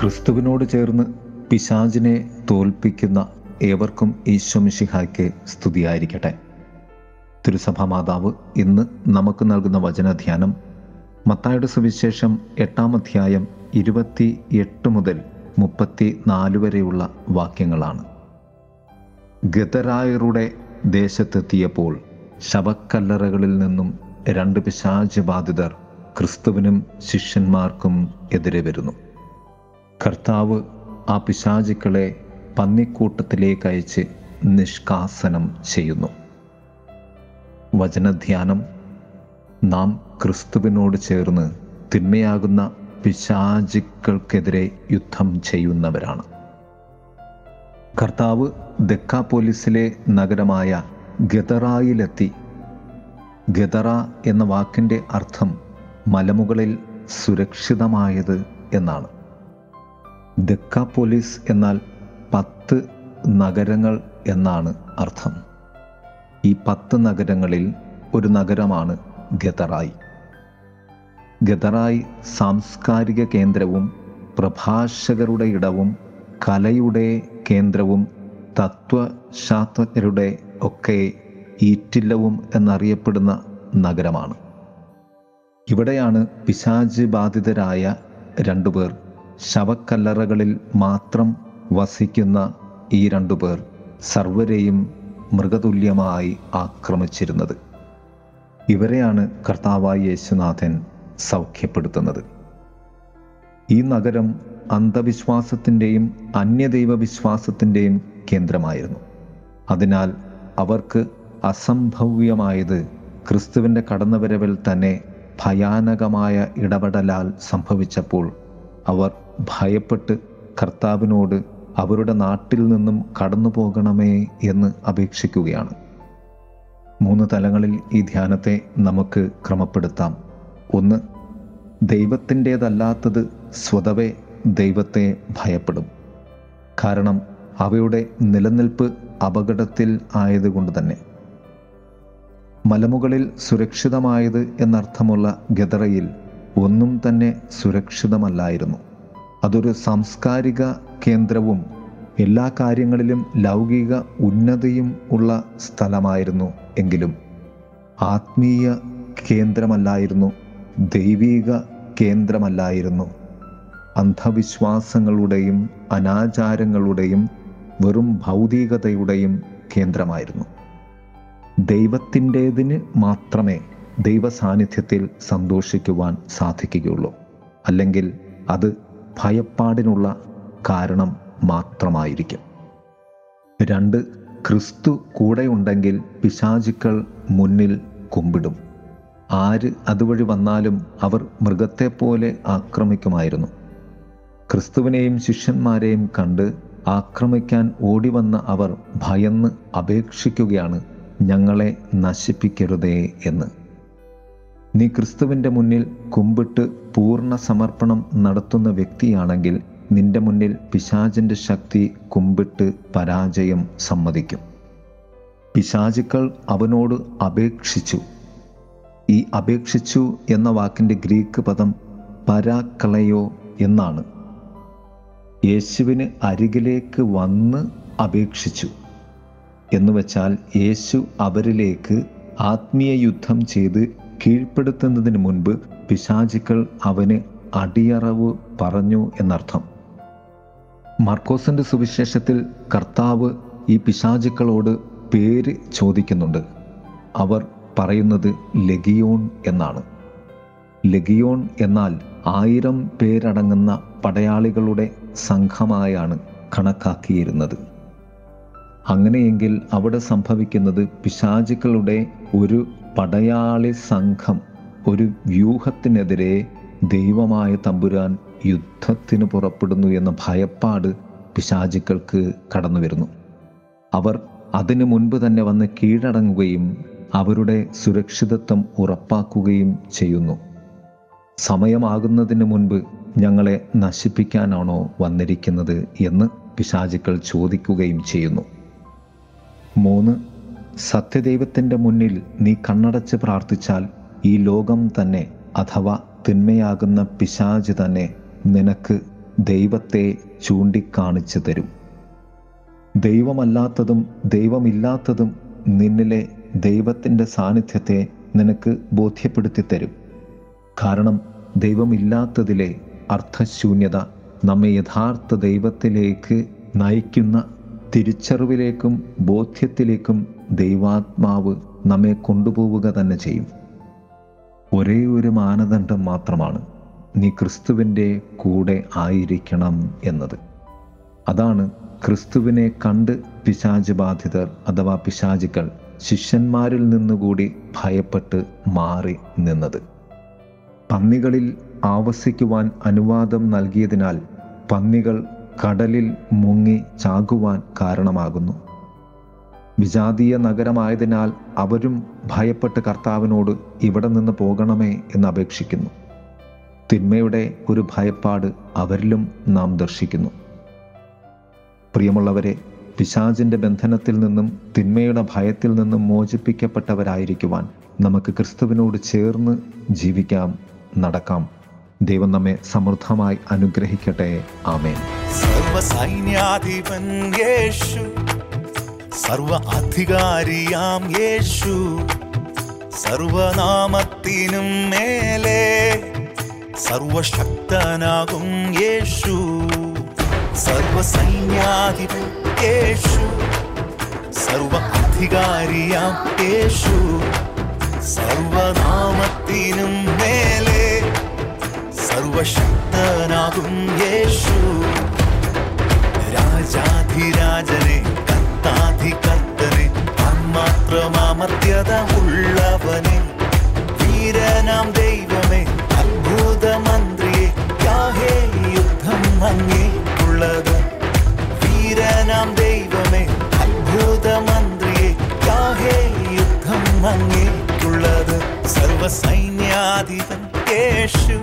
ക്രിസ്തുവിനോട് ചേർന്ന് പിശാചിനെ തോൽപ്പിക്കുന്ന ഏവർക്കും ഈശ്വമിഷിഹായ്ക്ക് സ്തുതിയായിരിക്കട്ടെ. തിരുസഭാ മാതാവ് ഇന്ന് നമുക്ക് നൽകുന്ന വചനധ്യാനം മത്തായുടെ സുവിശേഷം എട്ടാം അധ്യായം ഇരുപത്തി എട്ട് മുതൽ മുപ്പത്തി നാല് വരെയുള്ള വാക്യങ്ങളാണ്. ഗതരായരുടെ ദേശത്തെത്തിയപ്പോൾ ശവക്കല്ലറകളിൽ നിന്നും രണ്ട് പിശാചബാധിതർ ക്രിസ്തുവിനും ശിഷ്യന്മാർക്കും എതിരെ വരുന്നു. കർത്താവ് ആ പിശാചുക്കളെ പന്നിക്കൂട്ടത്തിലേക്ക് അയച്ച് നിഷ്കാസനം ചെയ്യുന്നു. വചനധ്യാനം. നാം ക്രിസ്തുവിനോട് ചേർന്ന് തിന്മയാകുന്ന പിശാചുക്കൾക്കെതിരെ യുദ്ധം ചെയ്യുന്നവരാണ്. കർത്താവ് ദക്കാപോലിസിലെ നഗരമായ ഗതറായിലെത്തി ഗതറ എന്ന വാക്കിന്റെ അർത്ഥം മലമുകളിൽ സുരക്ഷിതമായത് എന്നാണ്. ദക്കാപോലിസ് എന്നാൽ പത്ത് നഗരങ്ങൾ എന്നാണ് അർത്ഥം. ഈ പത്ത് നഗരങ്ങളിൽ ഒരു നഗരമാണ് ഗതറായി ഗതറായി സാംസ്കാരിക കേന്ദ്രവും പ്രഭാഷകരുടെ ഇടവും കലയുടെ കേന്ദ്രവും തത്വശാസ്ത്രജ്ഞരുടെ ഒക്കെ ഈറ്റില്ലവും എന്നറിയപ്പെടുന്ന നഗരമാണ്. ഇവിടെയാണ് പിശാജ് ബാധിതരായ രണ്ടുപേർ. ശവക്കല്ലറകളിൽ മാത്രം വസിക്കുന്ന ഈ രണ്ടു പേർ സർവരെയും മൃഗതുല്യമായി ആക്രമിച്ചിരുന്നത്. ഇവരെയാണ് കർത്താവായി യേശുനാഥൻ സൗഖ്യപ്പെടുത്തുന്നത്. ഈ നഗരം അന്ധവിശ്വാസത്തിന്റെയും അന്യദൈവ വിശ്വാസത്തിന്റെയും കേന്ദ്രമായിരുന്നു. അതിനാൽ അവർക്ക് അസംഭവ്യമായത് ക്രിസ്തുവിന്റെ കടന്നുവരവിൽ തന്നെ ഭയാനകമായ ഇടപെടലാൽ സംഭവിച്ചപ്പോൾ അവർ ഭയപ്പെട്ട് കർത്താവിനോട് അവരുടെ നാട്ടിൽ നിന്നും കടന്നു പോകണമേ എന്ന് അപേക്ഷിക്കുകയാണ്. മൂന്ന് തലങ്ങളിൽ ഈ ധ്യാനത്തെ നമുക്ക് ക്രമപ്പെടുത്താം. ഒന്ന് ദൈവത്തിന്റേതല്ലാത്തത് സ്വതവേ ദൈവത്തെ ഭയപ്പെടും. കാരണം അവയുടെ നിലനിൽപ്പ് അപകടത്തിൽ ആയതുകൊണ്ട് തന്നെ. മലമുകളിൽ സുരക്ഷിതമായത് എന്നർത്ഥമുള്ള ഗദറയിൽ ഒന്നും തന്നെ സുരക്ഷിതമല്ലായിരുന്നു. അതൊരു സാംസ്കാരിക കേന്ദ്രവും എല്ലാ കാര്യങ്ങളിലും ലൗകിക ഉന്നതിയും ഉള്ള സ്ഥലമായിരുന്നു എങ്കിലും. ആത്മീയ കേന്ദ്രമല്ലായിരുന്നു ദൈവീക കേന്ദ്രമല്ലായിരുന്നു. അന്ധവിശ്വാസങ്ങളുടെയും അനാചാരങ്ങളുടെയും വെറും ഭൗതികതയുടെയും കേന്ദ്രമായിരുന്നു. ദൈവത്തിന്റെതിന് മാത്രമേ ദൈവ സാന്നിധ്യത്തിൽ സന്തോഷിക്കുവാൻ സാധിക്കുകയുള്ളൂ. അല്ലെങ്കിൽ അത് ഭയപ്പാടിനുള്ള കാരണം മാത്രമായിരിക്കും. രണ്ട് ക്രിസ്തു കൂടെയുണ്ടെങ്കിൽ പിശാചുക്കൾ മുന്നിൽ കുമ്പിടും. ആര് അതുവഴി വന്നാലും അവർ മൃഗത്തെപ്പോലെ ആക്രമിക്കുമായിരുന്നു. ക്രിസ്തുവിനെയും ശിഷ്യന്മാരെയും കണ്ട് ആക്രമിക്കാൻ ഓടിവന്ന അവർ ഭയന്ന് അപേക്ഷിക്കുകയാണ് ഞങ്ങളെ നശിപ്പിക്കരുതേ എന്ന്. നീ ക്രിസ്തുവിന്റെ മുന്നിൽ കുമ്പിട്ട് പൂർണ സമർപ്പണം നടത്തുന്ന വ്യക്തിയാണെങ്കിൽ നിന്റെ മുന്നിൽ പിശാചിന്റെ ശക്തി കുമ്പിട്ട് പരാജയം സമ്മതിക്കും. പിശാചുക്കൾ അവനോട് അപേക്ഷിച്ചു. ഈ അപേക്ഷിച്ചു എന്ന വാക്കിന്റെ ഗ്രീക്ക് പദം പരാക്കളയോ എന്നാണ്. യേശുവിന് അരികിലേക്ക് വന്ന് അപേക്ഷിച്ചു എന്ന് വെച്ചാൽ യേശു അവരിലേക്ക് ആത്മീയ യുദ്ധം ചെയ്ത് കീഴ്പ്പെടുത്തുന്നതിന് മുൻപ് പിശാചുക്കൾ അവന് അടിയറവ് പറഞ്ഞു എന്നർത്ഥം. മാർക്കോസിന്റെ സുവിശേഷത്തിൽ കർത്താവ് ഈ പിശാചുക്കളോട് പേര് ചോദിക്കുന്നുണ്ട്. അവർ പറയുന്നത് ലഗിയോൺ എന്നാണ്. ലഗിയോൺ എന്നാൽ ആയിരം പേരടങ്ങുന്ന പടയാളികളുടെ സംഘമായാണ് കണക്കാക്കിയിരുന്നത്. അങ്ങനെയെങ്കിൽ അവിടെ സംഭവിക്കുന്നത് പിശാചുക്കളുടെ ഒരു പടയാളി സംഘം ഒരു വ്യൂഹത്തിനെതിരെ ദൈവമായ തമ്പുരാൻ യുദ്ധത്തിന് പുറപ്പെടുന്നു എന്ന ഭയപ്പാട് പിശാചുക്കൾക്ക് കടന്നു വരുന്നു. അവർ അതിനു മുൻപ് തന്നെ വന്ന് കീഴടങ്ങുകയും അവരുടെ സുരക്ഷിതത്വം ഉറപ്പാക്കുകയും ചെയ്യുന്നു. സമയമാകുന്നതിന് മുൻപ് ഞങ്ങളെ നശിപ്പിക്കാനാണോ വന്നിരിക്കുന്നത് എന്ന് പിശാചുക്കൾ ചോദിക്കുകയും ചെയ്യുന്നു. മൂന്ന് സത്യദൈവത്തിന്റെ മുന്നിൽ നീ കണ്ണടച്ച് പ്രാർത്ഥിച്ചാൽ ഈ ലോകം തന്നെ അഥവാ തിന്മയാകുന്ന പിശാജ് തന്നെ നിനക്ക് ദൈവത്തെ ചൂണ്ടിക്കാണിച്ചു തരും. ദൈവമല്ലാത്തതും ദൈവമില്ലാത്തതും നിന്നിലെ ദൈവത്തിന്റെ സാന്നിധ്യത്തെ നിനക്ക് ബോധ്യപ്പെടുത്തി തരും. കാരണം ദൈവമില്ലാത്തതിലെ അർത്ഥശൂന്യത നമ്മെ യഥാർത്ഥ ദൈവത്തിലേക്ക് നയിക്കുന്ന തിരിച്ചറിവിലേക്കും ബോധ്യത്തിലേക്കും ദൈവാത്മാവ് നമ്മെ കൊണ്ടുപോവുക തന്നെ ചെയ്യും. ഒരേ ഒരു മാനദണ്ഡം മാത്രമാണ് നീ ക്രിസ്തുവിന്റെ കൂടെ ആയിരിക്കണം എന്നത്. അതാണ് ക്രിസ്തുവിനെ കണ്ട് പിശാച് ബാധിതർ അഥവാ പിശാചുക്കൾ ശിഷ്യന്മാരിൽ നിന്നുകൂടി ഭയപ്പെട്ട് മാറി നിന്നത്. പന്നികളിൽ ആവസിക്കുവാൻ അനുവാദം നൽകിയതിനാൽ പന്നികൾ കടലിൽ മുങ്ങി ചാകുവാൻ കാരണമാകുന്നു. വിജാതീയ നഗരമായതിനാൽ അവരും ഭയപ്പെട്ട് കർത്താവിനോട് ഇവിടെ നിന്ന് പോകണമേ എന്ന് അപേക്ഷിക്കുന്നു. തിന്മയുടെ ഒരു ഭയപ്പാട് അവരിലും നാം ദർശിക്കുന്നു. പ്രിയമുള്ളവരെ പിശാചിന്റെ ബന്ധനത്തിൽ നിന്നും തിന്മയുടെ ഭയത്തിൽ നിന്നും മോചിപ്പിക്കപ്പെട്ടവരായിരിക്കുവാൻ നമുക്ക് ക്രിസ്തുവിനോട് ചേർന്ന് ജീവിക്കാം നടക്കാം. ദൈവം നമ്മെ സമൃദ്ധമായി അനുഗ്രഹിക്കട്ടെ. ആമേൻ. സർവസൈന്യാധിപൻ യേശു സർവ അധികാരിയാം യേശു. സർവനാമത്തിനും മേലെ സർവശക്തനാകും യേശു. സർവസൈന്യാധിപൻ യേശു സർവ അധികാരിയാം യേശു. സർവനാമത്തിനും മേലെ സർവശക്തനാകും യേശു. രാജാധിരാജനെ കർത്താധികർത്തനെ മാത്രമാമത്യത ഉള്ളവനെ. വീരനാം ദൈവമേ അത്ഭുത മന്ത്രിയെ യാഹേ യുദ്ധം അങ്ങേക്കുള്ളത് വീരനാം ദൈവമേ അത്ഭുത മന്ത്രിയെ യാഹേ യുദ്ധം അങ്ങേക്കുള്ളത് സർവസൈന്യാധിപൻ യേശു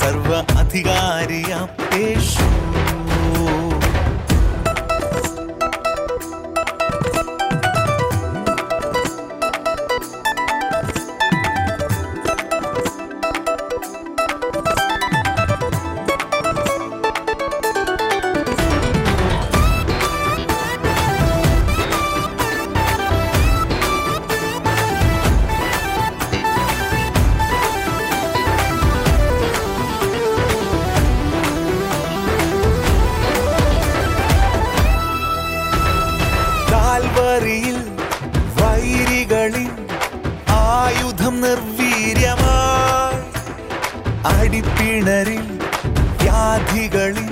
സർവ അധികാരിയാം ആയുധം നിർവീര്യമായി അടിപ്പിണരിൽ വ്യാധികളിൽ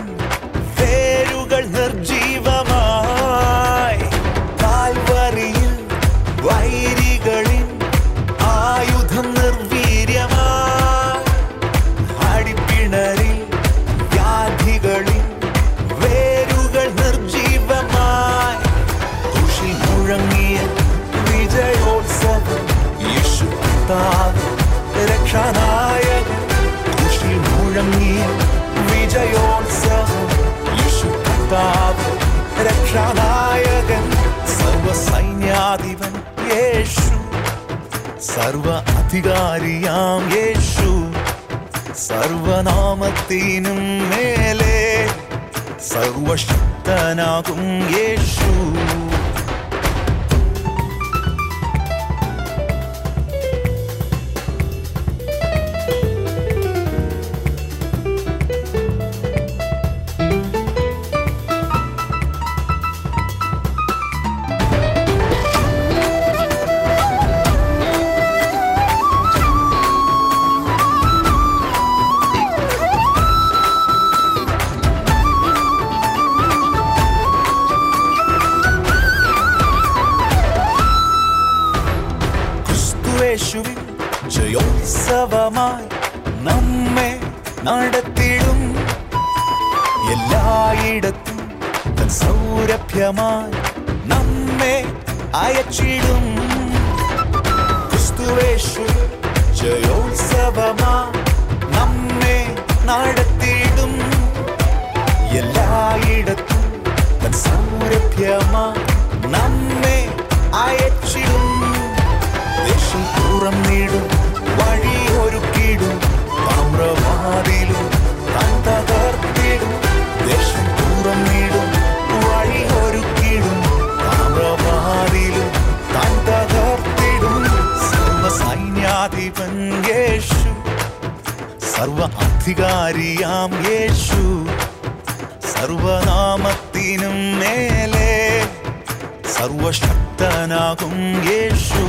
സർവ അധികാരിയാം യേശു. സർവനാമത്തിനും മേലെ സർവശക്തനാകും യേശു. സൗരഭ്യമായി നമ്മെ അയച്ചിടും. ക്രിസ്തുവേഷു ജയോത്സവമാ നമ്മെ നടത്തിയിടും. എല്ലായിടത്തും തൻ സൗരഭ്യമായി നമ്മെ അയച്ചിടും. ദേശം തുറന്നിടും വഴി ഒരുക്കിടും താമ്രവാതിലും താൻ അധികാരിയാം യേശു. സർവനാമത്തിനും മേലെ സർവശക്തനാകും യേശു.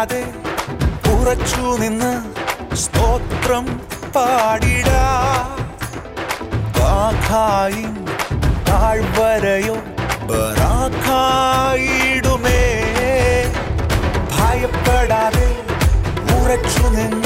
ഭയപ്പെടാതെ ഉറച്ചു നിന്ന് സ്തോത്രം പാടിട. താഴ്വരയോ ബറാഖായിടുമേ. ഭയപ്പെടാതെ ഉറച്ചു നിന്ന്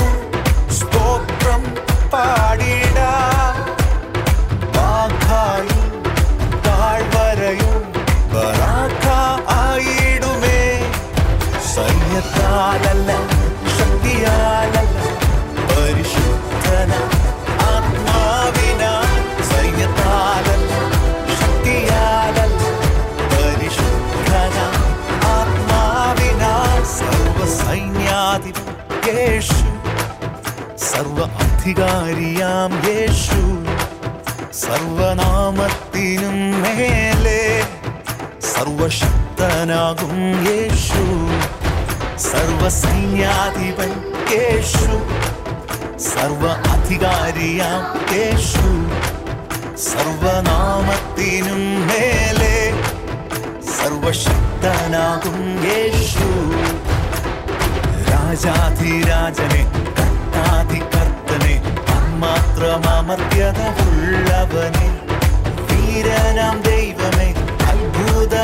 അധികാരിയാം യേശു. സർവനാമത്തിനും മേലെ സർവശക്തനാകും യേശു. സർവസൈന്യാധിപൻ യേശു. സർവ അധികാരിയാം യേശു. സർവനാമത്തിനും മേലെ സർവശക്തനാകും യേശു. രാജാധിരാജനെ മാത്രമമർത്യത ഉള്ളവനെ വീരനാം ദൈവമേ അത്ഭുത